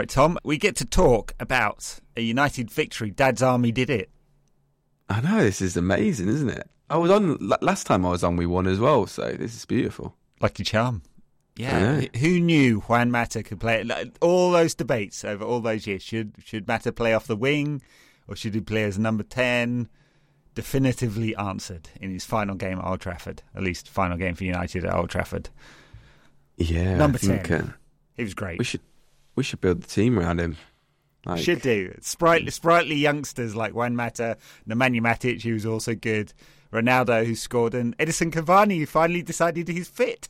right, Tom, we get to talk about a United victory. Dad's Army did it. I know this is amazing, isn't it? I was on last time I was on. We won as well, so this is beautiful. Lucky charm. Yeah, who knew Juan Mata could play? All those debates over all those years. Should should Mata play off the wing, or should he play as number ten? Definitively answered in his final game at Old Trafford. At least final game for United at Old Trafford. Yeah, number ten. uh, he was great. We should we should build the team around him. Like, should do sprightly, sprightly youngsters like Juan Mata, Nemanja Matic, who was also good, Ronaldo, who scored, and Edinson Cavani, who finally decided he's fit.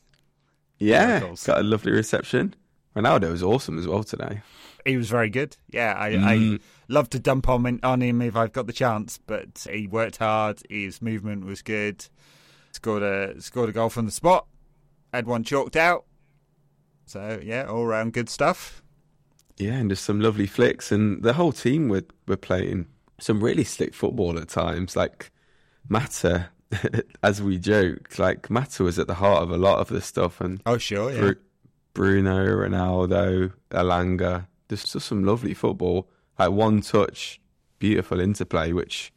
Yeah, got a lovely reception. Ronaldo was awesome as well today. He was very good. Yeah, I, mm. I love to dump on, on him if I've got the chance, but he worked hard. His movement was good. Scored a scored a goal from the spot. Had one chalked out. So yeah, all round good stuff. Yeah, and just some lovely flicks, and the whole team were were playing some really slick football at times. Like Mata, as we joke, like Mata was at the heart of a lot of this stuff, and oh sure, yeah. Bruno, Ronaldo, Elanga, just, just some lovely football. Like one touch, beautiful interplay, which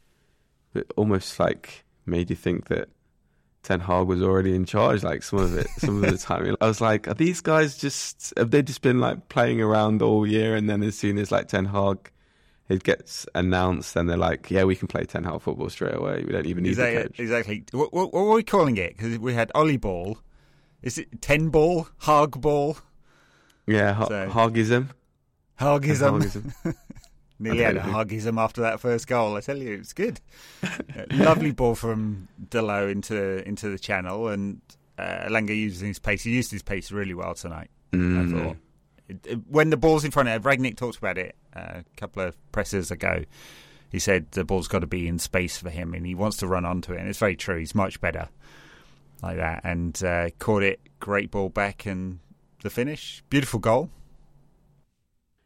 almost like made you think that Ten Hag was already in charge, like some of it, some of the time. I was like, are these guys just, have they just been like playing around all year? And then as soon as like Ten Hag, it gets announced, and they're like, yeah, we can play Ten Hag football straight away. We don't even need exactly, the coach. Exactly. What, what, what are we calling it? Because we had Ole Ball. Is it Ten Ball? Hag Ball? Yeah, ha- so, Hagism. Hagism. Hagism. Nearly had a huggism after that first goal. I tell you, it's good. Lovely ball from Dalot into into the channel, and uh, Elanga using his pace. He used his pace really well tonight. Mm. I thought it, it, when the ball's in front of Rangnick talked about it uh, a couple of presses ago. He said the ball's got to be in space for him, and he wants to run onto it. And it's very true. He's much better like that, and uh, caught it. Great ball back, and the finish, beautiful goal.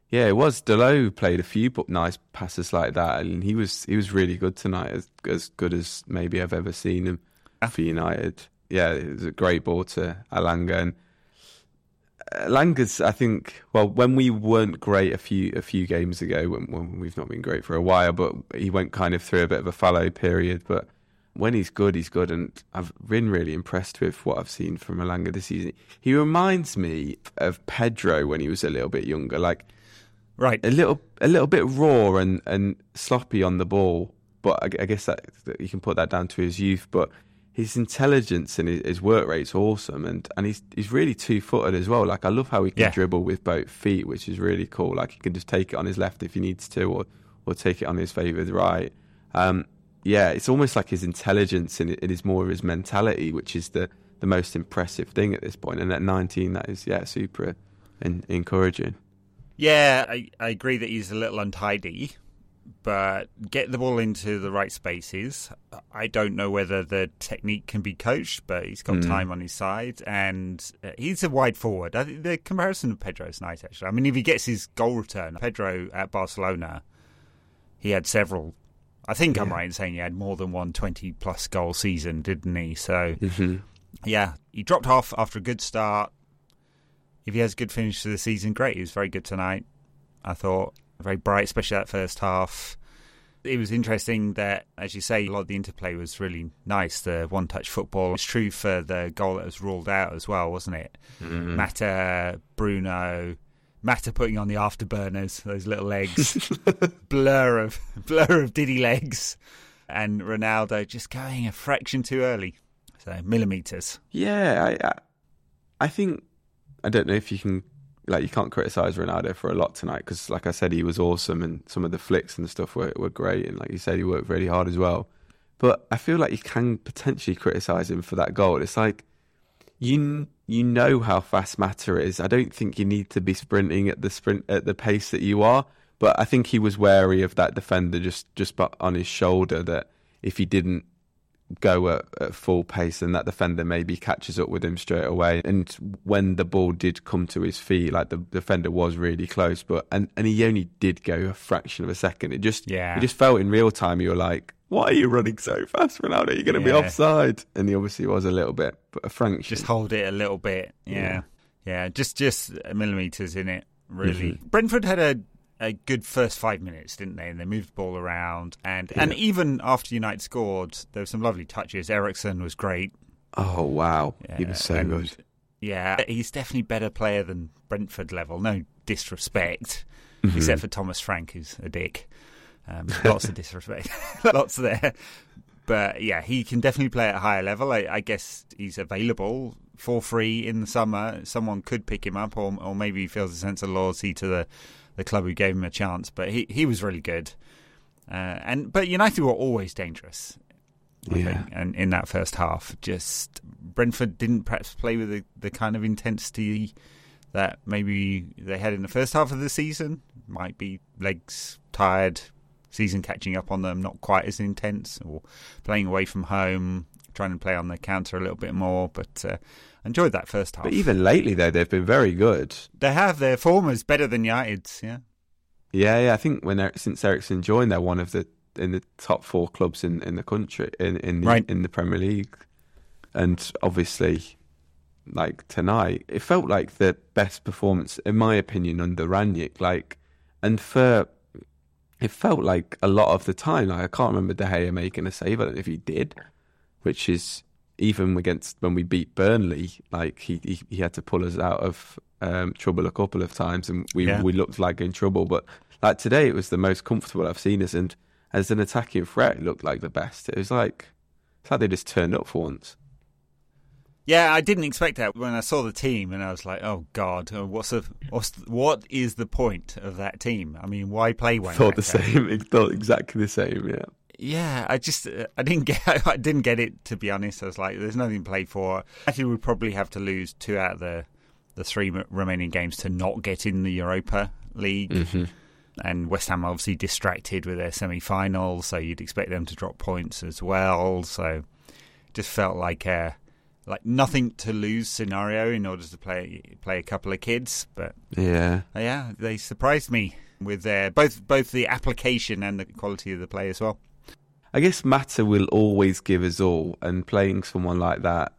Yeah, it was. Dalot played a few nice passes like that, and he was he was really good tonight, as as good as maybe I've ever seen him ah. for United. Yeah, it was a great ball to Elanga, and. I think. Well, when we weren't great a few a few games ago, when, when we've not been great for a while, but he went kind of through a bit of a fallow period. But when he's good, he's good, and I've been really impressed with what I've seen from Elanga this season. He reminds me of Pedro when he was a little bit younger, like Right. A little a little bit raw and, and sloppy on the ball, but I, I guess that, that, you can put that down to his youth. But his intelligence and his, his work rate's awesome, and, and he's he's really two footed as well. Like I love how he can yeah. dribble with both feet, which is really cool. Like he can just take it on his left if he needs to, or or take it on his favoured right. Um, yeah, it's almost like his intelligence and it is more of his mentality, which is the the most impressive thing at this point. And at 19, that is yeah super in, encouraging. Yeah, I, I agree that he's a little untidy, but get the ball into the right spaces. I don't know whether the technique can be coached, but he's got mm. time on his side, and uh, he's a wide forward. I think the comparison of Pedro is nice, actually. I mean, if he gets his goal return, Pedro at Barcelona, he had several. I think yeah. I'm right in saying he had more than one 20 plus goal season, didn't he? So, mm-hmm. yeah, he dropped off after a good start if he has a good finish to the season, great. He was very good tonight. I thought very bright, especially that first half. It was interesting that, as you say, a lot of the interplay was really nice. The one-touch football. It's true for the goal that was ruled out as well, wasn't it? Mm-hmm. Mata, Bruno, Mata putting on the afterburners, those little legs, blur of blur of Diddy legs, and Ronaldo just going a fraction too early. So millimeters. Yeah, I, I think I don't know if you can like you can't criticize Ronaldo for a lot tonight because, like I said, he was awesome and some of the flicks and stuff were were great and like you said, he worked really hard as well. But I feel like you can potentially criticize him for that goal. It's like you you know how fast Mata is. I don't think you need to be sprinting at the sprint at the pace that you are. But I think he was wary of that defender just just on his shoulder that if he didn't go at, at, full pace and that defender maybe catches up with him straight away. And when the ball did come to his feet, like the defender was really close, but and, and he only did go a fraction of a second. It just yeah. it just felt in real time you were like, Why are you running so fast, Ronaldo? You're gonna yeah. be offside. And he obviously was a little bit, but a fraction. Just hold it a little bit. Yeah. Yeah. yeah just just millimeters in it. really. Mm-hmm. Brentford had a a good first five minutes, didn't they? And they moved the ball around, and and even after United scored, there were some lovely touches. Eriksen was great. Oh wow, he Yeah, was so and- good. Yeah, he's definitely a better player than Brentford level. No disrespect, Mm-hmm. except for Thomas Frank, who's a dick. Um, lots of disrespect, lots there. But yeah, he can definitely play at a higher level. I, I guess he's available for free in the summer. Someone could pick him up, or or maybe he feels a sense of loyalty to the, the club who gave him a chance. But he, he was really good. Uh, and but United were always dangerous. I Yeah. think, and in that first half, just Brentford didn't perhaps play with the, the kind of intensity that maybe they had in the first half of the season. Might be legs tired, season catching up on them, not quite as intense, or playing away from home, trying to play on the counter a little bit more. But uh, enjoyed that first half. But even lately, though, they've been very good. they have their form is better than United's. Yeah, Yeah, yeah. I think when since Eriksen joined, they're one of the in the top four clubs in, in the country in in the, Right. in the Premier League, and obviously, like tonight, it felt like the best performance, in my opinion, under Rangnick. Like, and for it felt like a lot of the time. Like I can't remember De Gea making a save. I don't know if he did, which is even against when we beat Burnley. Like he he, he had to pull us out of um, trouble a couple of times, and we Yeah. we looked like in trouble. But like today, it was the most comfortable I've seen us, and as an attacking threat, it looked like the best. It was like it's like they just turned up for once. yeah. I didn't expect that when I saw the team, and I was like, "Oh God, uh, what's the what's the, what is the point of that team? I mean, why play Wayne?" thought the same. Thought exactly the same. Yeah. Yeah, I just uh, I didn't get I didn't get it to be honest. I was like, there's nothing to play for. Actually, we'd probably have to lose two out of the the three remaining games to not get in the Europa League. Mm-hmm. And West Ham obviously distracted with their semi-final, so you'd expect them to drop points as well. So it just felt like a like nothing to lose scenario in order to play play a couple of kids, but Yeah. uh, yeah, they surprised me with their both both the application and the quality of the play as well. I guess Mata will always give us all, and playing someone like that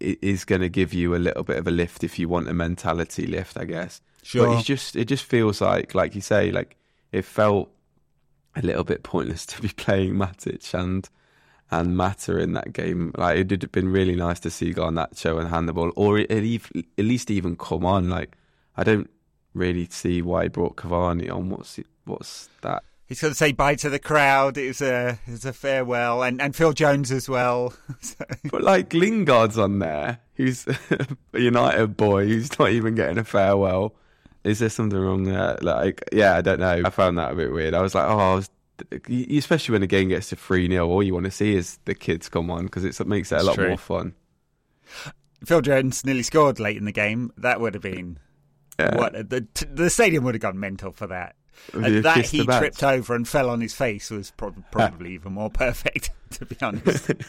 is going to give you a little bit of a lift if you want a mentality lift, I guess. Sure. But it's just it just feels like, like you say, like it felt a little bit pointless to be playing Matic and and Mata in that game. Like it would have been really nice to see Garnacho and Hannibal, or at least at least even come on. Like I don't really see why he brought Cavani on. What's it, what's that? He's going to say bye to the crowd. It was a it was a farewell, and, and Phil Jones as well. So- But like Lingard's on there, who's a United boy who's not even getting a farewell. Is there something wrong there? Like, yeah, I don't know. I found that a bit weird. I was like, oh, I was, especially when the game gets to 3 0, all you want to see is the kids come on because it makes it a lot true. more fun. Phil Jones nearly scored late in the game. That would have been Yeah. what the the stadium would have gone mental for that. That he tripped over and fell on his face was prob- probably even more perfect, to be honest.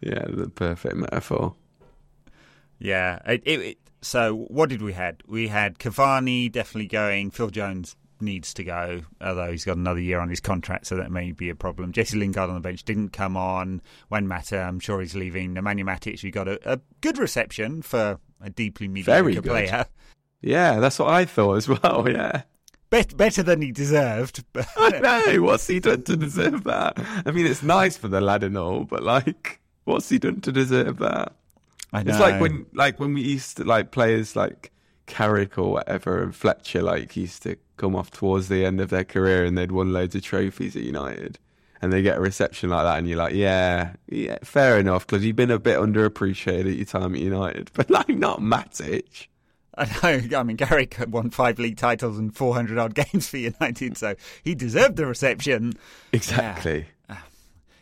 Yeah, the perfect metaphor. Yeah. It, it, it- so what did we had? We had Cavani definitely going. Phil Jones needs to go, although he's got another year on his contract, so that may be a problem. Jesse Lingard on the bench didn't come on. When Mata, I'm sure he's leaving. Nemanja Matic, who got a, a good reception for a deeply mediocre Very good. player. Yeah, that's what I thought as well. Yeah. Bet, better than he deserved. But I know. What's he done to deserve that? I mean, it's nice for the lad and all, but like, what's he done to deserve that? I know. It's like when, like when we used to like players like Carrick or whatever, and Fletcher like used to come off towards the end of their career and they'd won loads of trophies at United, and they get a reception like that, and you're like, yeah, yeah, fair enough, because you've been a bit underappreciated at your time at United, but like not Matic. I know. I mean, Carrick won five league titles and 400 odd games for United, so he deserved the reception. Exactly. Ah.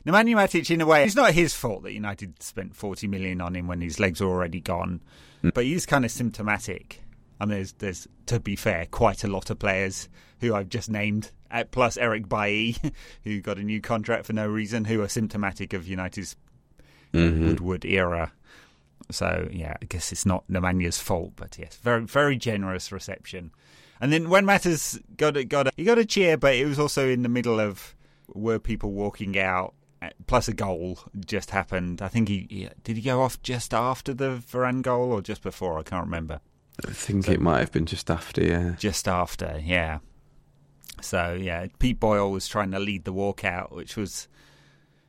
Nemanja Matic, in a way, it's not his fault that United spent 40 million on him when his legs were already gone, mm. but he's kind of symptomatic. I mean, there's, there's, to be fair, quite a lot of players who I've just named, uh, plus Eric Bailly, who got a new contract for no reason, who are symptomatic of United's mm-hmm. Woodward era. So yeah, I guess it's not Nemanja's fault, but yes, very very generous reception. And then when Mata's got a, got a, he got a cheer, but it was also in the middle of were people walking out. uh, Plus a goal just happened. I think he, he did he go off just after the Varane goal or just before. I can't remember. I think so, it might have been just after, yeah. Just after, yeah. So yeah, Pete Boyle was trying to lead the walkout, which was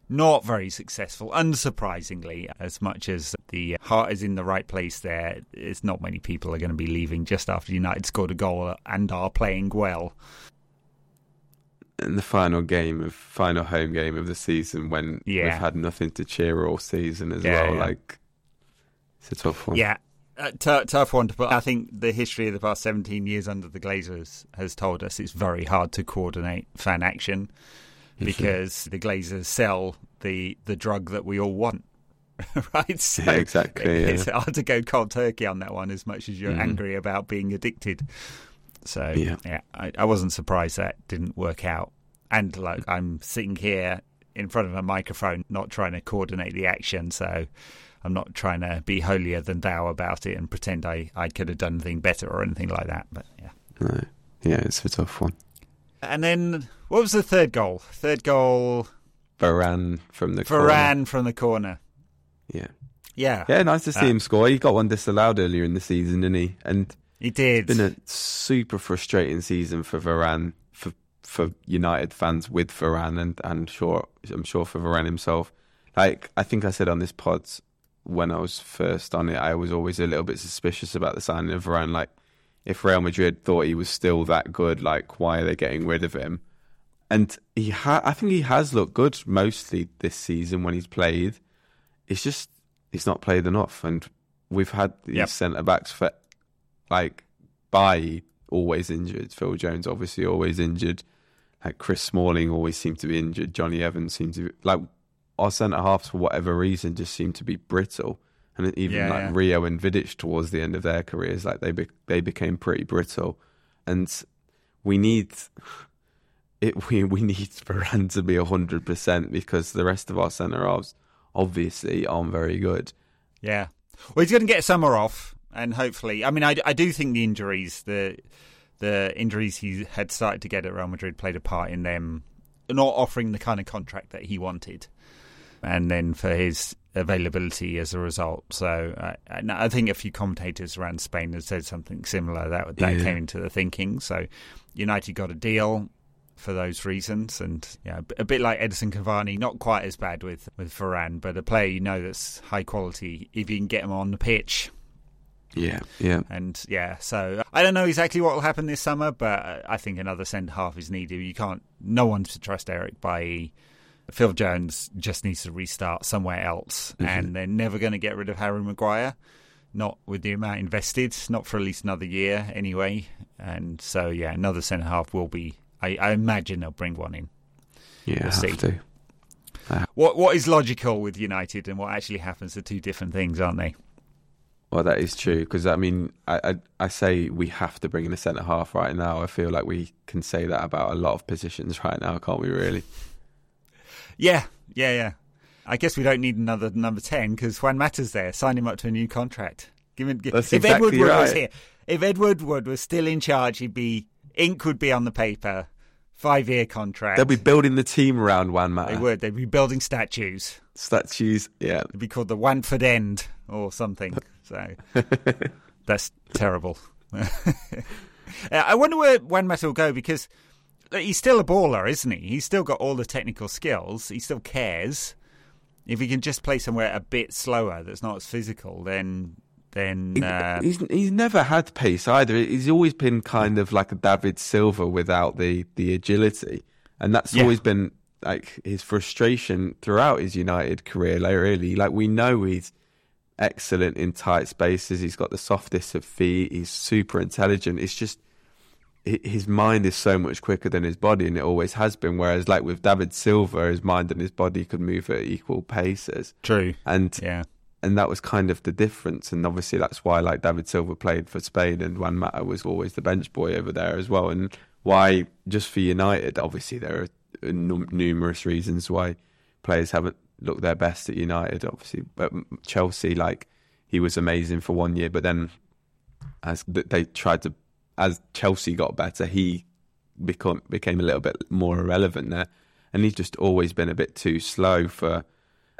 not very successful, unsurprisingly. As much as the heart is in the right place there, it's not many people are going to be leaving just after United scored a goal and are playing well. In the final game of final home game of the season, when yeah. we've had nothing to cheer all season as yeah, well, yeah. like it's a tough one. Yeah, uh, t- tough one to put. I think the history of the past 17 years under the Glazers has told us it's very hard to coordinate fan action because the Glazers sell the the drug that we all want. right? So yeah, exactly. It's hard to go cold turkey on that one as much as you're mm. angry about being addicted. So yeah, yeah I, I, wasn't surprised that didn't work out. And like I'm sitting here in front of a microphone, not trying to coordinate the action, so I'm not trying to be holier than thou about it and pretend I, I could have done anything better or anything like that. But yeah, no, yeah, it's a tough one. And then what was the third goal? Third goal. Varane from the Varane corner. from the corner. Yeah. Yeah. Yeah, nice to see uh, him score. He got one disallowed earlier in the season, didn't he? And he did. It's been a super frustrating season for Varane, for for United fans with Varane, and and sure, I'm sure for Varane himself. Like I think I said on this pod when I was first on it, I was always a little bit suspicious about the signing of Varane. Like if Real Madrid thought he was still that good, like why are they getting rid of him? And he ha- I think he has looked good mostly this season when he's played. It's just he's not played enough, and we've had these yep. centre backs for like by always injured. Phil Jones obviously always injured. Like Chris Smalling always seemed to be injured. Jonny Evans seemed to be like our centre halves for whatever reason just seem to be brittle and even yeah, like yeah. Rio and Vidic towards the end of their careers, like they be, they became pretty brittle, and we need it. We we need Varane to be hundred percent because the rest of our centre halves obviously aren't very good. Yeah, well, he's going to get summer off, and hopefully, I mean, I, I do think the injuries, the the injuries he had started to get at Real Madrid, played a part in them not offering the kind of contract that he wanted and then for his availability as a result. So uh, I think a few commentators around Spain have said something similar. That that yeah. came into the thinking. So United got a deal for those reasons, and yeah, a bit like Edinson Cavani, not quite as bad with with Varane, but a player you know that's high quality if you can get him on the pitch. Yeah, yeah, and yeah. So I don't know exactly what will happen this summer, but I think another centre half is needed. You can't. No one's to trust Eric Bailly Phil Jones just needs to restart somewhere else, mm-hmm. and they're never going to get rid of Harry Maguire. Not with the amount invested, not for at least another year anyway. And so, yeah, another centre half will be. I, I, imagine they'll bring one in. Yeah, we'll see. To. What what is logical with United and what actually happens are two different things, aren't they? Well, that is true because I mean, I, I, I say we have to bring in a centre half right now. I feel like we can say that about a lot of positions right now, can't we? Really? Yeah, yeah, yeah. I guess we don't need another number ten because Juan Mata's there. Sign him up to a new contract. Give him. Give, if exactly Ed Woodward right. was here, if Ed Woodward was still in charge, he'd be ink would be on the paper. Five year contract. They'll be building the team around Juan Mata. They would. They'd be building statues. Statues, yeah. It'd be called the Wanford End or something. So that's terrible. I wonder where Juan Mata will go because he's still a baller, isn't he? He's still got all the technical skills. He still cares. If he can just play somewhere a bit slower, that's not as physical, then then uh... he's he's never had pace either. He's always been kind of like a David Silva without the the agility, and that's yeah. always been like his frustration throughout his United career. Like really, like we know he's excellent in tight spaces. He's got the softest of feet. He's super intelligent. It's just his mind is so much quicker than his body, and it always has been. Whereas, like with David Silva, his mind and his body could move at equal paces. True, and yeah, and that was kind of the difference. And obviously, that's why like David Silva played for Spain, and Juan Mata was always the bench boy over there as well. And why just for United? Obviously, there are numerous reasons why players haven't looked their best at United. Obviously, but Chelsea, like he was amazing for one year, but then as they tried to as Chelsea got better, he become, became a little bit more irrelevant there. And he's just always been a bit too slow for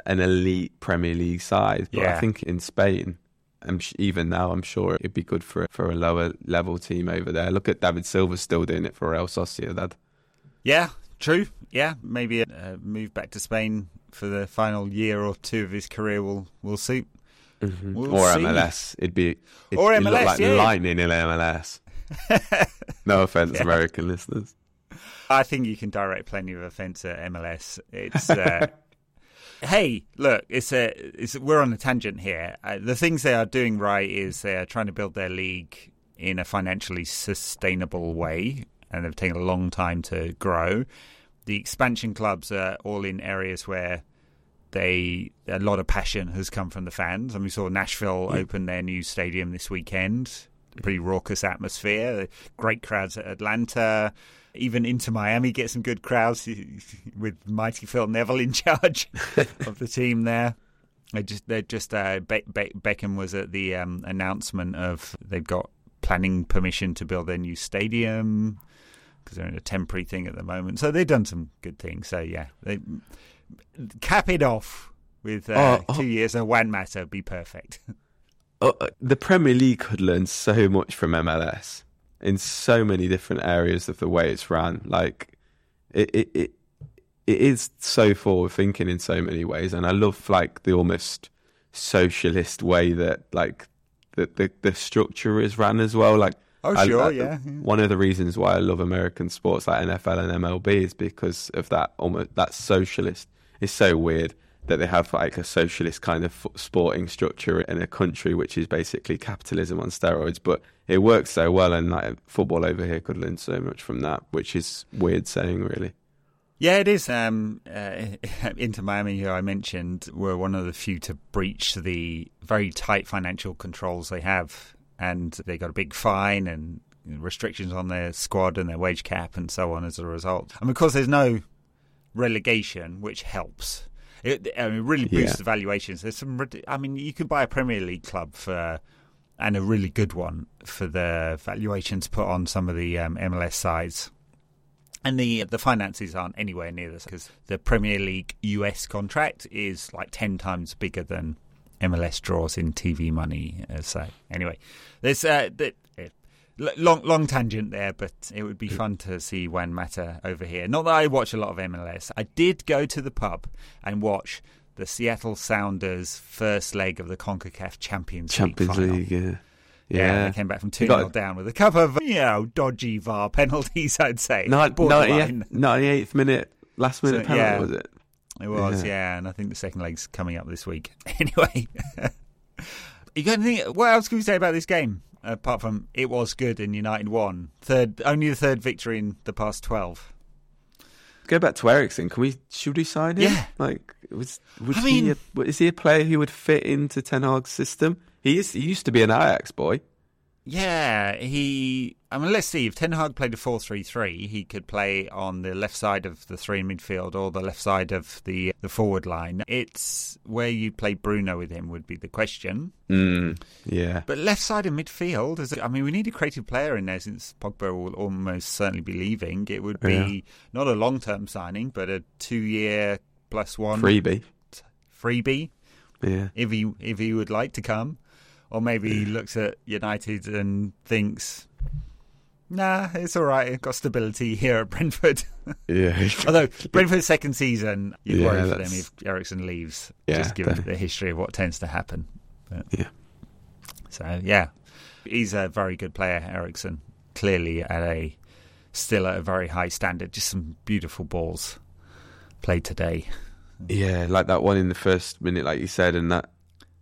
an elite Premier League side. But yeah. I think in Spain, I'm sh- even now, I'm sure it'd be good for for a lower level team over there. Look at David Silva still doing it for Real Sociedad. Yeah, true. Yeah, maybe a, move back to Spain for the final year or two of his career will will suit. Mm-hmm. We'll or see. MLS. It'd be it'd, Or it'd MLS, like yeah. lightning in MLS. No offense, American listeners. I think you can direct plenty of offence at MLS. It's uh, hey, look, it's a it's we're on a tangent here. Uh, the things they are doing right is they are trying to build their league in a financially sustainable way, and they've taken a long time to grow. The expansion clubs are all in areas where they a lot of passion has come from the fans, and we saw Nashville open their new stadium this weekend. Pretty raucous atmosphere, great crowds at Atlanta. Even Inter Miami, get some good crowds with mighty Phil Neville in charge of the team there. They just, they just uh, Be- Be- Beckham was at the um, announcement of they've got planning permission to build their new stadium because they're in a temporary thing at the moment. So they've done some good things. So yeah, they cap it off with uh, Oh, oh. two years of Juan Mata be perfect. Uh, the Premier League could learn so much from MLS in so many different areas of the way it's run. Like it, it, it, it is so forward thinking in so many ways, and I love like the almost socialist way that like the the, the structure is run as well. Like Oh, I- sure, I- yeah. One of the reasons why I love American sports like NFL and MLB is because of that almost that socialist. It's so weird that they have like a socialist kind of sporting structure in a country which is basically capitalism on steroids, but it works so well, and like football over here could learn so much from that, which is weird saying really. Yeah, it is. Um, uh, Inter Miami, who I mentioned, were one of the few to breach the very tight financial controls they have, and they got a big fine and restrictions on their squad and their wage cap and so on as a result. And of course, there's no relegation, which helps. It, I mean, really boosts Yeah. the valuations. There's some. I mean, you can buy a Premier League club for. And a really good one for the valuations put on some of the um, MLS sides. And the the finances aren't anywhere near this because the Premier League US contract is like ten times bigger than MLS draws in TV money. Uh, so anyway, there's uh, the, long long tangent there, but it would be mm. fun to see Juan Mata over here. Not that I watch a lot of MLS. I did go to the pub and watch the Seattle Sounders first leg of the Concacaf Champions, Champions League. final. League, yeah, Yeah, yeah. they came back from 2 got- 0 down with a couple of, you know, dodgy VAR penalties, I'd say. Ninety- Borderline. 98th minute, last minute So, penalty yeah. was it? It was, Yeah. yeah. and I think the second leg's coming up this week. Anyway, you got anything? What else can we say about this game apart from it was good in United won? Third, only the third victory in the past twelve. Go back to Eriksen. Can we? Should we sign him? Yeah. Like, was would I he? mean- A, is he a player who would fit into Ten Hag's system? He is. He used to be an Ajax boy. Yeah, he. I mean, let's see. If Ten Hag played a four-three-three, he could play on the left side of the three in midfield or the left side of the the forward line. It's where you play Bruno with him would be the question. Mm, yeah. But left side of midfield, is, I mean, we need a creative player in there since Pogba will almost certainly be leaving. It would be not a long term signing, but a two year plus one Freebie. freebie Yeah. if he if he would like to come, or maybe he looks at United and thinks, "Nah, it's all right. I've got stability here at Brentford." Yeah. Although Brentford's second season, you Yeah, worry for them if Eriksen leaves, Yeah, just given definitely. the history of what tends to happen. But, Yeah. So yeah, he's a very good player, Eriksen. Clearly at a still at a very high standard. Just some beautiful balls played today. Yeah, like that one in the first minute, like you said, and that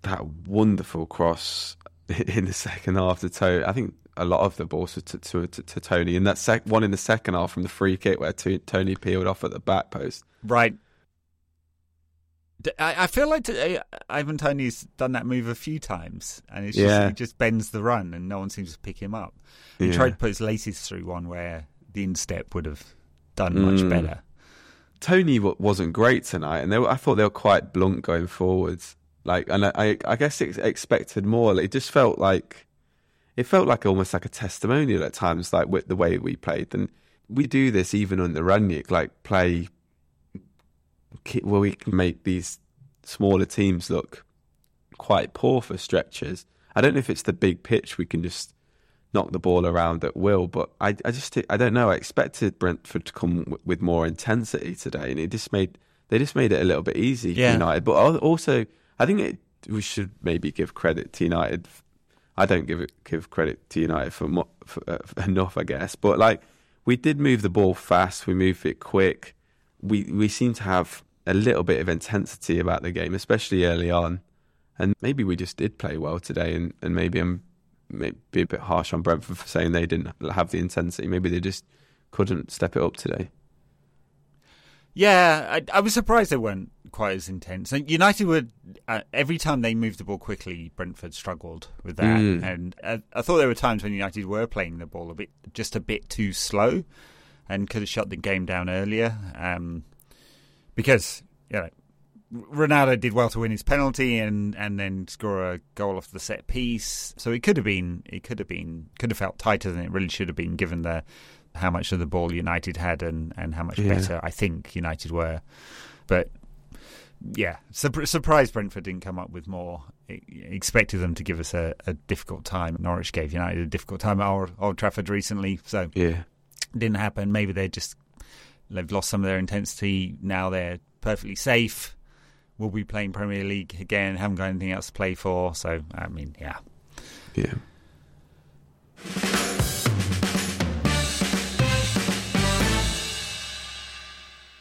that wonderful cross in the second half to toe. I think a lot of the balls to, to, to, to Toney, and that sec- one in the second half from the free kick where to, Toney peeled off at the back post. Right. I feel like t- uh, Ivan Toney's done that move a few times, and it's just, Yeah. he just bends the run, and no one seems to pick him up. He Yeah. tried to put his laces through one where the instep would have done much Mm. better. Toney wa- wasn't great tonight, and they were, I thought they were quite blunt going forwards. Like, and I, I, I guess ex- expected more. It just felt like it felt like almost like a testimonial at times, like with the way we played. And we do this even under Rangnick, like play where we can make these smaller teams look quite poor for stretches. I don't know if it's the big pitch we can just knock the ball around at will, but I, I just I don't know. I expected Brentford to come w- with more intensity today, and it just made they just made it a little bit easy Yeah. for United. But also, I think it, we should maybe give credit to United. I don't give give credit to United for, mo- for, uh, enough, I guess. But like we did move the ball fast, we moved it quick. We we seem to have a little bit of intensity about the game, especially early on. And maybe we just did play well today, and, and maybe I'm maybe a bit harsh on Brentford for saying they didn't have the intensity. Maybe they just couldn't step it up today. Yeah, I, I was surprised they weren't quite as intense. And United would uh, every time they moved the ball quickly, Brentford struggled with that. Mm. And uh, I thought there were times when United were playing the ball a bit, just a bit too slow, and could have shut the game down earlier. Um, because you know, Ronaldo did well to win his penalty and, and then score a goal off the set piece. So it could have been it could have been could have felt tighter than it really should have been given the how much of the ball United had and, and how much Yeah. better I think United were. But yeah, sur- surprised Brentford didn't come up with more. E- Expected them to give us a, a difficult time. Norwich gave United a difficult time at Old, Old Trafford recently, so Yeah, didn't happen. Maybe they just they've lost some of their intensity. Now they're perfectly safe. We'll be playing Premier League again. Haven't got anything else to play for. So I mean, yeah. yeah.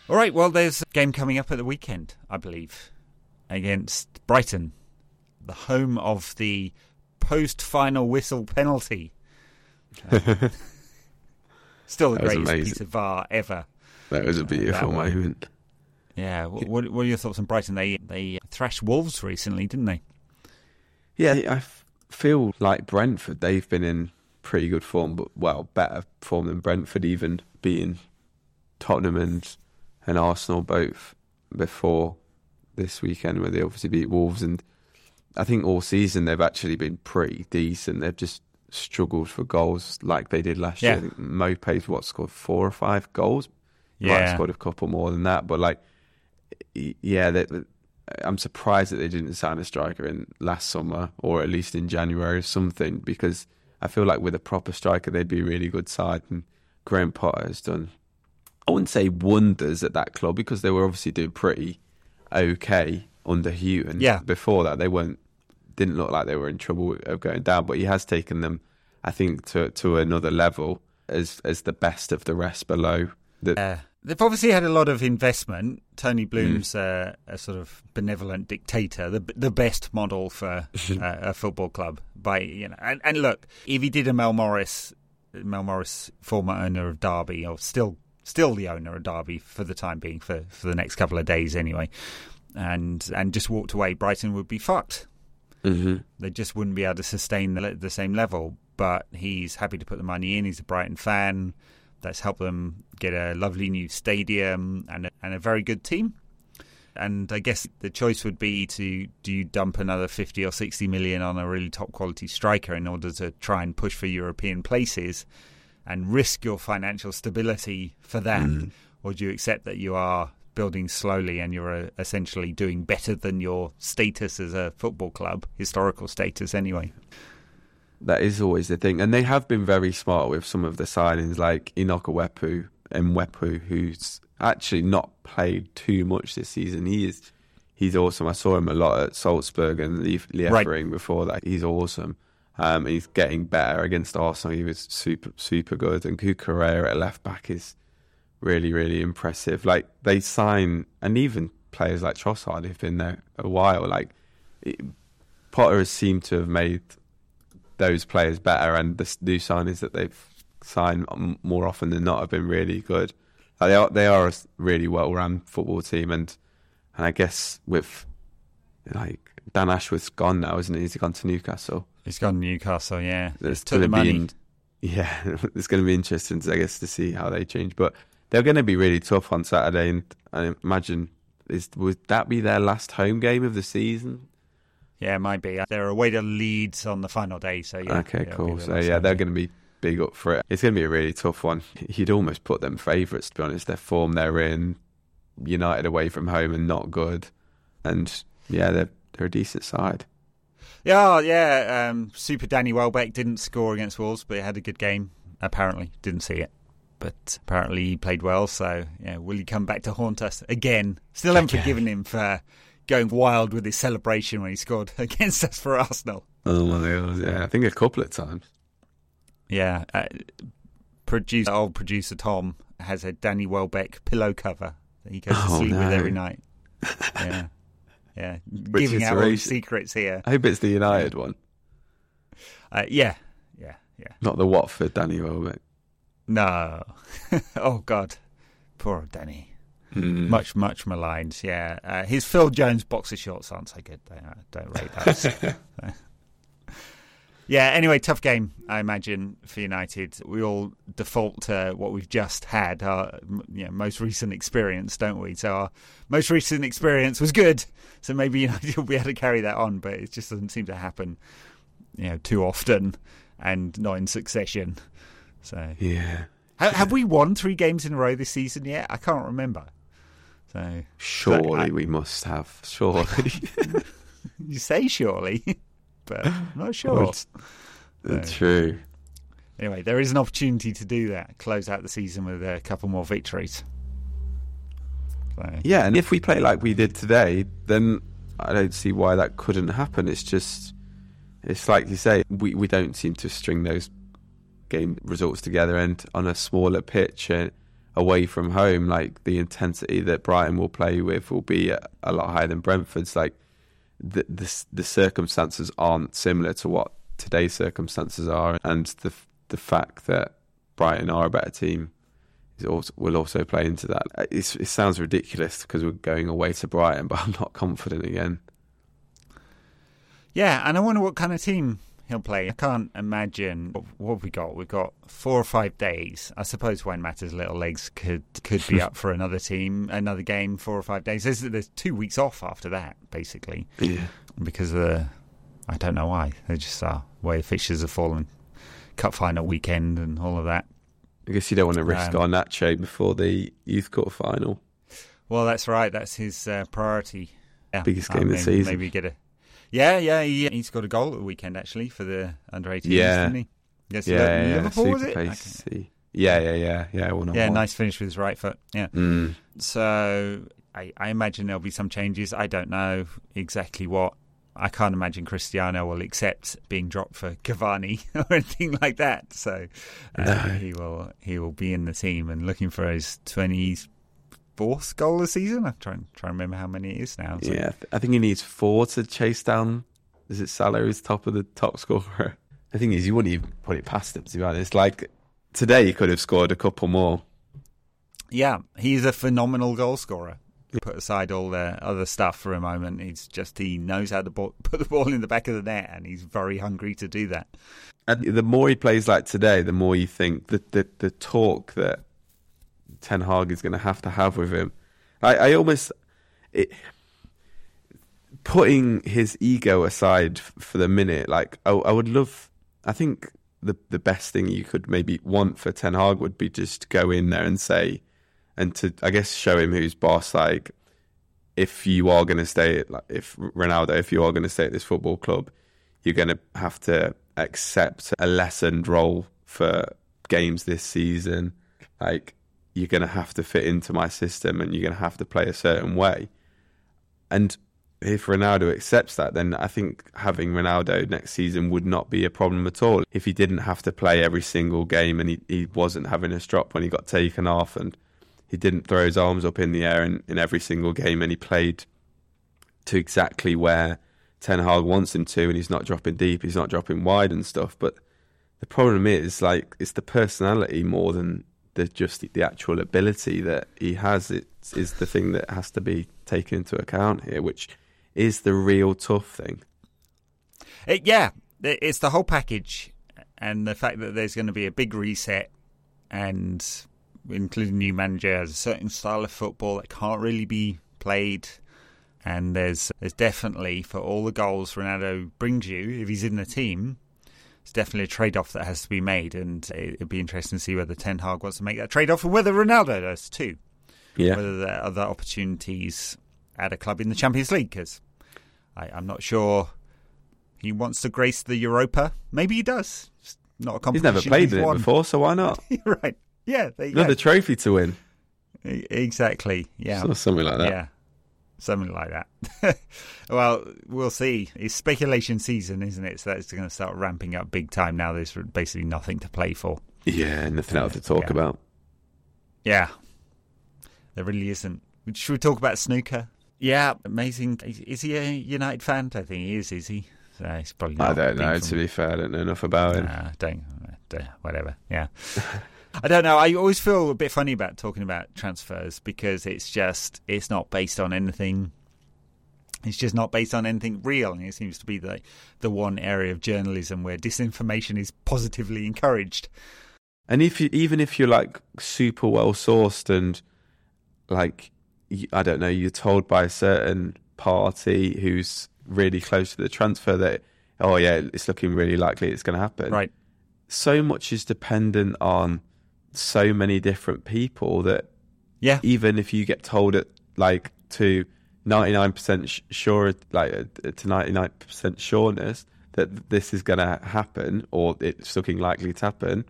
All right. Well, there's a game coming up at the weekend, I believe, against Brighton, the home of the post-final whistle penalty. Uh, still the greatest amazing. piece of VAR ever. That was a beautiful one. moment. Yeah. What, what, what are your thoughts on Brighton? They they thrashed Wolves recently, didn't they? Yeah, I feel like Brentford. They've been in pretty good form, but well, better form than Brentford, even beating Tottenham and and Arsenal both before this weekend, where they obviously beat Wolves. And I think all season they've actually been pretty decent. They've just struggled for goals like they did last Yeah. year. I think Maupay's what scored four or five goals. He might have Yeah. scored a couple more than that, but like, yeah, they- I'm surprised that they didn't sign a striker in last summer or at least in January or something because I feel like with a proper striker they'd be a really good side. And Graham Potter has done, I wouldn't say wonders at that club because they were obviously doing pretty okay under Hugh, and Yeah. before that they weren't didn't look like they were in trouble of going down. But he has taken them, I think, to to another level as as the best of the rest below. The, Uh, they've obviously had a lot of investment. Tony Mm. Bloom's uh, a sort of benevolent dictator, the the best model for uh, a football club. By you know, and, and look, if he did a Mel Morris, Mel Morris, former owner of Derby, or still still the owner of Derby for the time being, for for the next couple of days anyway, and and just walked away, Brighton would be fucked. Mhm. They just wouldn't be able to sustain the, the same level. But he's happy to put the money in. He's a Brighton fan. That's helped them get a lovely new stadium and a, and a very good team. And I guess the choice would be to do you dump another 50 or 60 million on a really top quality striker in order to try and push for European places and risk your financial stability for that? Or do you accept that you are building slowly and you're uh, essentially doing better than your status as a football club, historical status anyway? That is always the thing, and they have been very smart with some of the signings, like Enock Mwepu and Mwepu, who's actually not played too much this season. He is, he's awesome. I saw him a lot at Salzburg and Lief- Right. Before that. He's awesome. Um, he's getting better against Arsenal. He was super, super good. And Cucurella at left back is really, really impressive. Like they sign, and even players like Trossard who've been there a while. Like it, Potter has seemed to have made those players better, and the new signings that they've signed more often than not have been really good. Like, they are they are a really well run football team, and and I guess with like Dan Ashworth's gone now, isn't he? He's gone to Newcastle. He's gone Newcastle, yeah. Took the money. in- yeah, it's going to be interesting, I guess, to see how they change. But they're going to be really tough on Saturday, and I imagine is would that be their last home game of the season? Yeah, it might be. They're away to Leeds on the final day, so yeah. okay, cool. So yeah, they're game. going to be big up for it. It's going to be a really tough one. You'd almost put them favourites, to be honest. Their form they're in, United away from home and not good, and yeah, they're they're a decent side. Yeah, yeah. Um, Super Danny Welbeck didn't score against Wolves, but he had a good game. Apparently, didn't see it, but apparently he played well. So, yeah, will he come back to haunt us again? Still haven't forgiven him for going wild with his celebration when he scored against us for Arsenal. Oh my god! Yeah, I think a couple of times. Yeah, uh, producer, old producer Tom has a Danny Welbeck pillow cover that he goes to Oh, sleep with every night. Yeah, yeah, giving out all iteration. secrets here. I hope it's the United one, Uh, yeah, yeah, yeah. not the Watford Danny Welbeck. No, oh God, poor Danny. Mm. Much, much maligned. Yeah, uh, his Phil Jones boxer shorts aren't so good. They, I don't rate those. yeah. Anyway, tough game. I imagine for United. We all default to what we've just had, our you know, most recent experience, don't we? So our most recent experience was good. So maybe United will be able to carry that on, but it just doesn't seem to happen, you know, too often and not in succession. So Yeah, ha- have we won three games in a row this season yet? I can't remember. So surely I- we must have. Surely. you say surely, but I'm not Well, sure. it's- it's True. Anyway, there is an opportunity to do that. Close out the season with a couple more victories. So, Yeah, and if we play like we did today, then I don't see why that couldn't happen. It's just, it's like you say, we, we don't seem to string those game results together. And on a smaller pitch and away from home, like the intensity that Brighton will play with will be a, a lot higher than Brentford's. Like the, the the circumstances aren't similar to what today's circumstances are, and the the fact that Brighton are a better team also, will also play into that. Uh, It's, it sounds ridiculous because we're going away to Brighton, but I'm not confident again. yeah, and I wonder what kind of team he'll play. I can't imagine what have we got. We've got four or five days. I suppose when Mata's little legs could could be up for another team, another game, four or five days. There's, there's two weeks off after that, basically. Yeah, because of the I don't know why they just are way fixtures have fallen. Cup final weekend and all of that. I guess you don't want to risk Um, Garnacho before the youth cup final. Well, that's right. That's his uh, priority. Yeah. Biggest I game of the season. Maybe get a. Yeah, yeah. He, he's got a goal at the weekend actually for the under 18s, Yeah. didn't he? Yes, Yeah, yeah, yeah. Liverpool was it? Okay. Yeah, yeah, yeah, yeah. Yeah, nice finish with his right foot. Yeah. Mm. So I, I imagine there'll be some changes. I don't know exactly what. I can't imagine Cristiano will accept being dropped for Cavani or anything like that. So uh, No. he will he will be in the team and looking for his twenty fourth goal of the season. I'm trying trying to remember how many it is now. So- Yeah, I think he needs four to chase down. Is it Salah who's top of the top scorer? The thing is, you wouldn't even put it past him. To be honest, like today, he could have scored a couple more. Yeah, he's a phenomenal goal scorer. Put aside all the other stuff for a moment. He's just he knows how to ball, put the ball in the back of the net, and he's very hungry to do that. And the more he plays like today, the more you think that the the talk that Ten Hag is going to have to have with him. I, I almost it, putting his ego aside for the minute. Like I, would love. I think the the best thing you could maybe want for Ten Hag would be just go in there and say, and to I guess show him who's boss. Like if you are going to stay, like if Ronaldo, if you are going to stay at this football club, you're going to have to accept a lessened role for games this season. Like you're going to have to fit into my system, and you're going to have to play a certain way. And if Ronaldo accepts that, then I think having Ronaldo next season would not be a problem at all. If he didn't have to play every single game and he, he wasn't having a drop when he got taken off and he didn't throw his arms up in the air in, in every single game and he played to exactly where Ten Hag wants him to and he's not dropping deep, he's not dropping wide and stuff. But the problem is like it's the personality more than the just the, actual ability that he has. It is the thing that has to be taken into account here, which is the real tough thing. It, yeah, it's the whole package, and the fact that there's going to be a big reset, and including new manager has a certain style of football that can't really be played, and there's there's definitely for all the goals Ronaldo brings you if he's in the team. It's definitely a trade-off that has to be made, and it'd be interesting to see whether Ten Hag wants to make that trade-off, and whether Ronaldo does too. Yeah, Whether there are other opportunities at a club in the Champions League, because I'm not sure he wants to grace the Europa. Maybe he does. It's not a He's never played in it before, so why not? right. Yeah, there you Another go. trophy to win. Exactly. Yeah. So something like that. Yeah. Something like that. well, we'll see. It's speculation season, isn't it? So that's going to start ramping up big time now. There's basically nothing to play for. Yeah, nothing else to talk Yeah. about. Yeah. There really isn't. Should we talk about snooker? Yeah, amazing. Is, he a United fan? I think he is, is he? So he's probably. I don't know. Being To be fair, I don't know enough about him. Nah, don't, don't- whatever. Yeah. I don't know. I always feel a bit funny about talking about transfers because it's just it's not based on anything. It's just not based on anything real, and it seems to be the the one area of journalism where disinformation is positively encouraged. And if you, even if you're like super well sourced and like I don't know, you're told by a certain party who's really close to the transfer that oh yeah, it's looking really likely it's going to happen. Right. So much is dependent on so many different people that Yeah. even if you get told it like to 99% sh- sure like uh, to 99% sureness that this is going to happen or it's looking likely to happen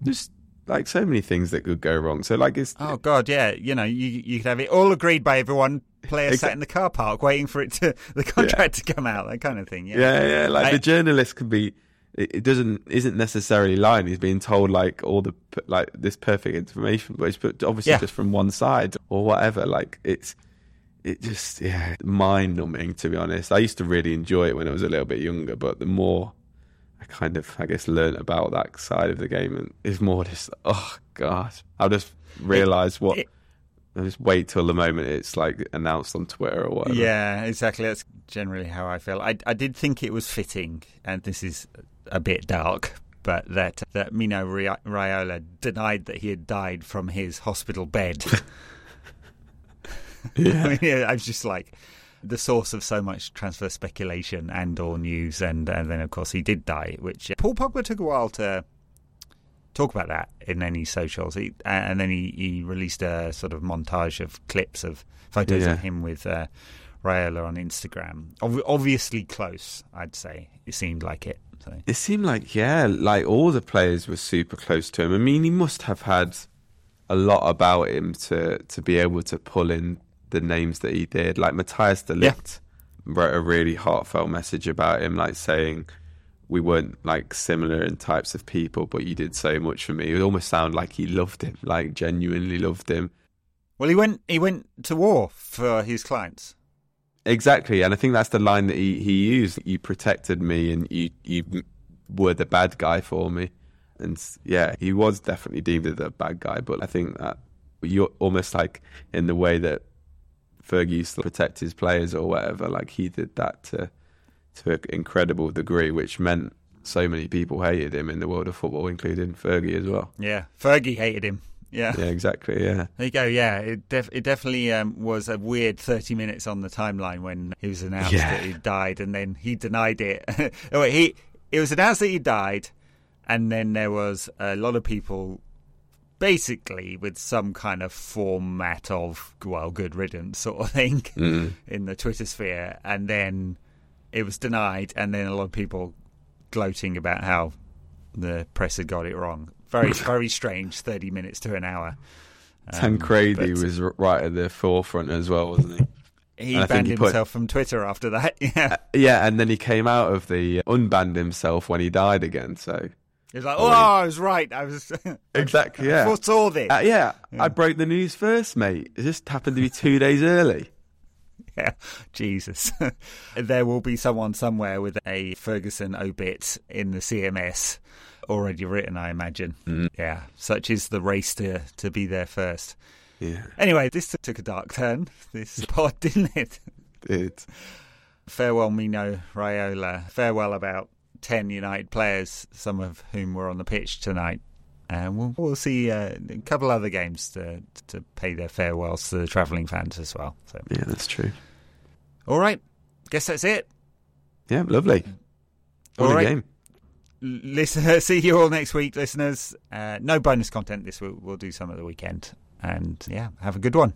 there's like so many things that could go wrong so like it's Oh God, yeah. You know, you you could have it all agreed by everyone. Player sat in the car park waiting for it to the contract to come out. That kind of thing. Yeah. yeah yeah like I- the journalist could be it doesn't isn't necessarily lying he's being told like all the like this perfect information but it's put obviously Yeah. just from one side or whatever like it's it just yeah mind numbing to be honest i used to really enjoy it when i was a little bit younger but the more i kind of i guess learned about that side of the game and it's more just oh god i'll just realize what it- i just wait till the moment it's like announced on twitter or whatever Yeah, exactly. That's generally how I feel. I, I did think it was fitting, and this is a bit dark, but that that Mino Raiola denied that he had died from his hospital bed. I, mean, yeah, I was just like the source of so much transfer speculation and or news, and and then of course he did die, which Paul Pogba took a while to talk about that in any socials, he, and then he, he released a sort of montage of clips of photos Yeah. of him with uh, Raiola on Instagram. Ob- obviously close, I'd say. It seemed like it. So It seemed like yeah, like all the players were super close to him. I mean, he must have had a lot about him to to be able to pull in the names that he did. Like Matthijs de Yeah. Wrote a really heartfelt message about him, like saying we weren't like similar in types of people, but you did so much for me. It would almost sound like he loved him, like genuinely loved him. well, he went he went to war for his clients. Exactly, and I think that's the line that he, he used. You protected me, and you you were the bad guy for me. And yeah, he was definitely deemed as a bad guy. But I think that you're almost like in the way that Fergie used to protect his players or whatever. Like he did that to to an incredible degree, which meant so many people hated him in the world of football, including Fergie as well. Yeah, Fergie hated him. Yeah. Yeah, exactly. Yeah, There you go. Yeah, it, def- it definitely um, was a weird 30 minutes on the timeline when it was announced Yeah. that he died, and then he denied it. oh, wait, he it was announced that he died, and then there was a lot of people, basically with some kind of format of well, good riddance sort of thing Mm. in the Twitter sphere, and then it was denied, and then a lot of people gloating about how the press had got it wrong. Very, very strange. Thirty minutes to an hour. Um, Tancredi but was right at the forefront as well, wasn't he? He and banned he put- himself from Twitter after that. Yeah, Yeah, and then he came out of the unbanned himself when he died again. So he was like, "Oh, I was right. I was exactly, I yeah, foresaw this." uh, yeah. I broke the news first, mate. It just happened to be two days early. Yeah, Jesus. there will be someone somewhere with a Ferguson obit in the CMS already written, I imagine. Mm. Yeah, such is the race to to be there first. Yeah, Anyway, this took a dark turn. This pod, didn't it? it. Farewell, Mino Raiola. Farewell, about 10 United players, some of whom were on the pitch tonight. And we'll, we'll see uh, a couple other games to, to pay their farewells to the travelling fans as well. So, Yeah, that's true. all right, guess that's it. Yeah, lovely. What All a right. game. Listen, see you all next week, listeners. Uh, no bonus content this week. We'll do some at the weekend. And yeah, have a good one.